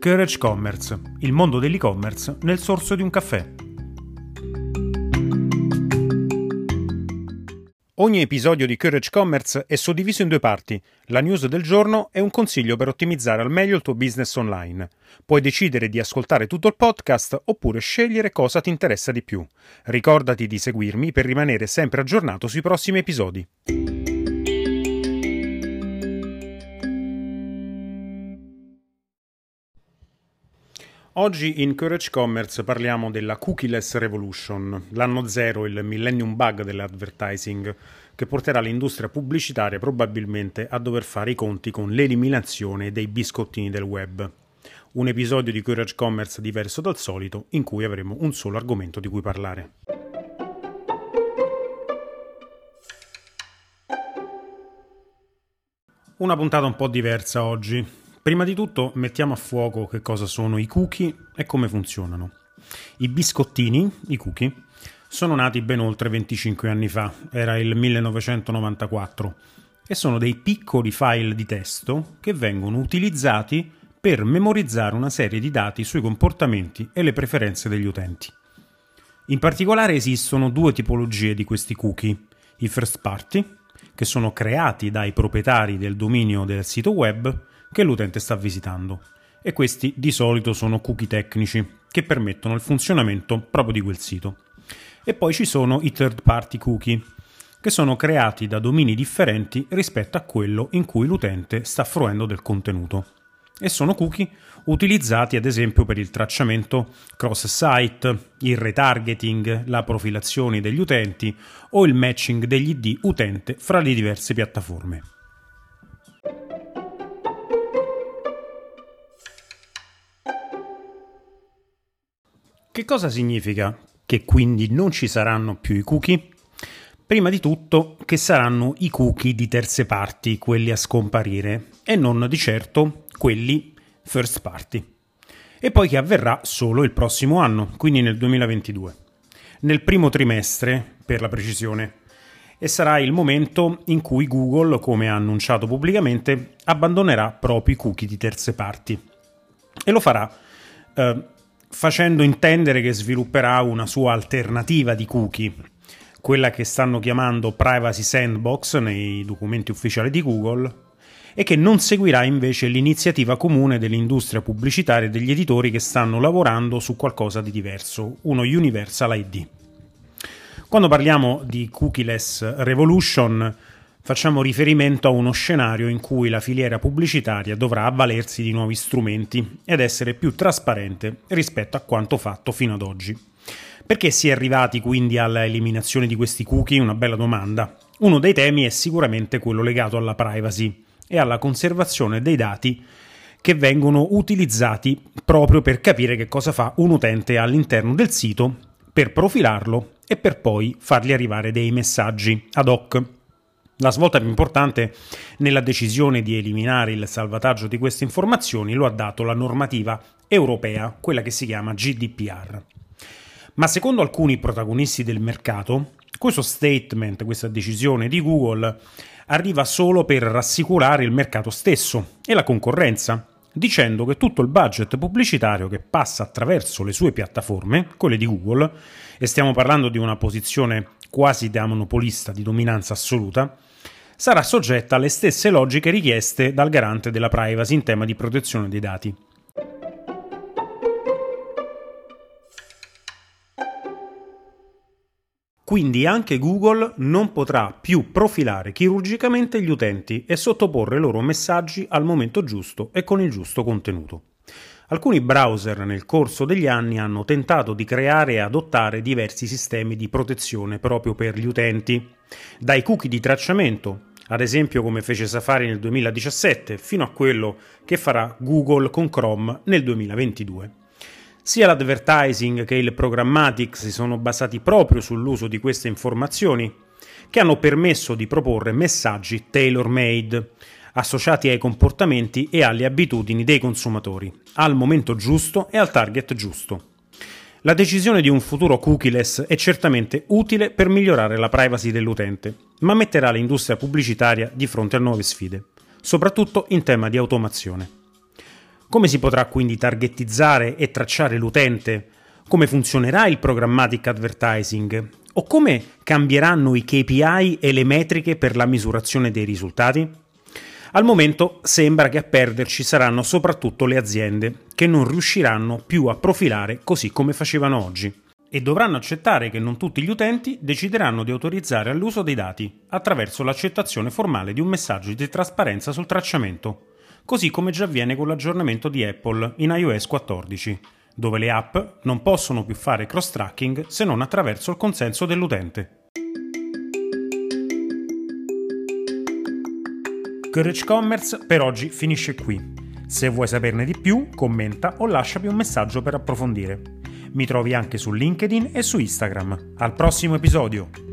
Courage Commerce, il mondo dell'e-commerce nel sorso di un caffè. Ogni episodio di Courage Commerce è suddiviso in due parti, la news del giorno e un consiglio per ottimizzare al meglio il tuo business online. Puoi decidere di ascoltare tutto il podcast oppure scegliere cosa ti interessa di più. Ricordati di seguirmi per rimanere sempre aggiornato sui prossimi episodi. Oggi in Courage Commerce parliamo della Cookieless Revolution, l'anno zero, il millennium bug dell'advertising, che porterà l'industria pubblicitaria probabilmente a dover fare i conti con l'eliminazione dei biscottini del web. Un episodio di Courage Commerce diverso dal solito, in cui avremo un solo argomento di cui parlare. Una puntata un po' diversa oggi, Prima di tutto mettiamo a fuoco che cosa sono i cookie e come funzionano. I biscottini, i cookie, sono nati ben oltre 25 anni fa, era il 1994, e sono dei piccoli file di testo che vengono utilizzati per memorizzare una serie di dati sui comportamenti e le preferenze degli utenti. In particolare esistono due tipologie di questi cookie, i first party, che sono creati dai proprietari del dominio del sito web, che l'utente sta visitando e questi di solito sono cookie tecnici che permettono il funzionamento proprio di quel sito. E poi ci sono i third party cookie che sono creati da domini differenti rispetto a quello in cui l'utente sta fruendo del contenuto. E sono cookie utilizzati ad esempio per il tracciamento cross-site, il retargeting, la profilazione degli utenti o il matching degli ID utente fra le diverse piattaforme. Che cosa significa che quindi non ci saranno più i cookie? Prima di tutto che saranno i cookie di terze parti quelli a scomparire e non di certo quelli first party. E poi che avverrà solo il prossimo anno, quindi nel 2022. Nel primo trimestre, per la precisione. E sarà il momento in cui Google, come ha annunciato pubblicamente, abbandonerà proprio i cookie di terze parti. E lo farà eh, facendo intendere che svilupperà una sua alternativa di cookie, quella che stanno chiamando Privacy Sandbox nei documenti ufficiali di Google, e che non seguirà invece l'iniziativa comune dell'industria pubblicitaria e degli editori che stanno lavorando su qualcosa di diverso, uno Universal ID. Quando parliamo di cookieless revolution, facciamo riferimento a uno scenario in cui la filiera pubblicitaria dovrà avvalersi di nuovi strumenti ed essere più trasparente rispetto a quanto fatto fino ad oggi. Perché si è arrivati quindi alla di questi cookie? Una bella domanda. Uno dei temi è sicuramente quello legato alla privacy e alla conservazione dei dati che vengono utilizzati proprio per capire che cosa fa un utente all'interno del sito, per profilarlo e per poi fargli arrivare dei messaggi ad hoc. La svolta più importante nella decisione di eliminare il salvataggio di queste informazioni lo ha dato la normativa europea, quella che si chiama GDPR. Ma secondo alcuni protagonisti del mercato, questo statement, questa decisione di Google, arriva solo per rassicurare il mercato stesso e la concorrenza, dicendo che tutto il budget pubblicitario che passa attraverso le sue piattaforme, quelle di Google, e stiamo parlando di una posizione quasi da monopolista di dominanza assoluta, sarà soggetta alle stesse logiche richieste dal garante della privacy in tema di protezione dei dati. Quindi anche Google non potrà più profilare chirurgicamente gli utenti e sottoporre loro messaggi al momento giusto e con il giusto contenuto. Alcuni browser nel corso degli anni hanno tentato di creare e adottare diversi sistemi di protezione proprio per gli utenti, dai cookie di tracciamento ad esempio come fece Safari nel 2017, fino a quello che farà Google con Chrome nel 2022. Sia l'advertising che il programmatic si sono basati proprio sull'uso di queste informazioni, che hanno permesso di proporre messaggi tailor-made, associati ai comportamenti e alle abitudini dei consumatori, al momento giusto e al target giusto. La decisione di un futuro cookieless è certamente utile per migliorare la privacy dell'utente, ma metterà l'industria pubblicitaria di fronte a nuove sfide, soprattutto in tema di automazione. Come si potrà quindi targetizzare e tracciare l'utente? Come funzionerà il programmatic advertising? O come cambieranno i KPI e le metriche per la misurazione dei risultati? Al momento sembra che a perderci saranno soprattutto le aziende, che non riusciranno più a profilare così come facevano oggi e dovranno accettare che non tutti gli utenti decideranno di autorizzare all'uso dei dati attraverso l'accettazione formale di un messaggio di trasparenza sul tracciamento, così come già avviene con l'aggiornamento di Apple in iOS 14, dove le app non possono più fare cross-tracking se non attraverso il consenso dell'utente. Courage Commerce per oggi finisce qui. Se vuoi saperne di più, commenta o lasciami un messaggio per approfondire. Mi trovi anche su LinkedIn e su Instagram. Al prossimo episodio!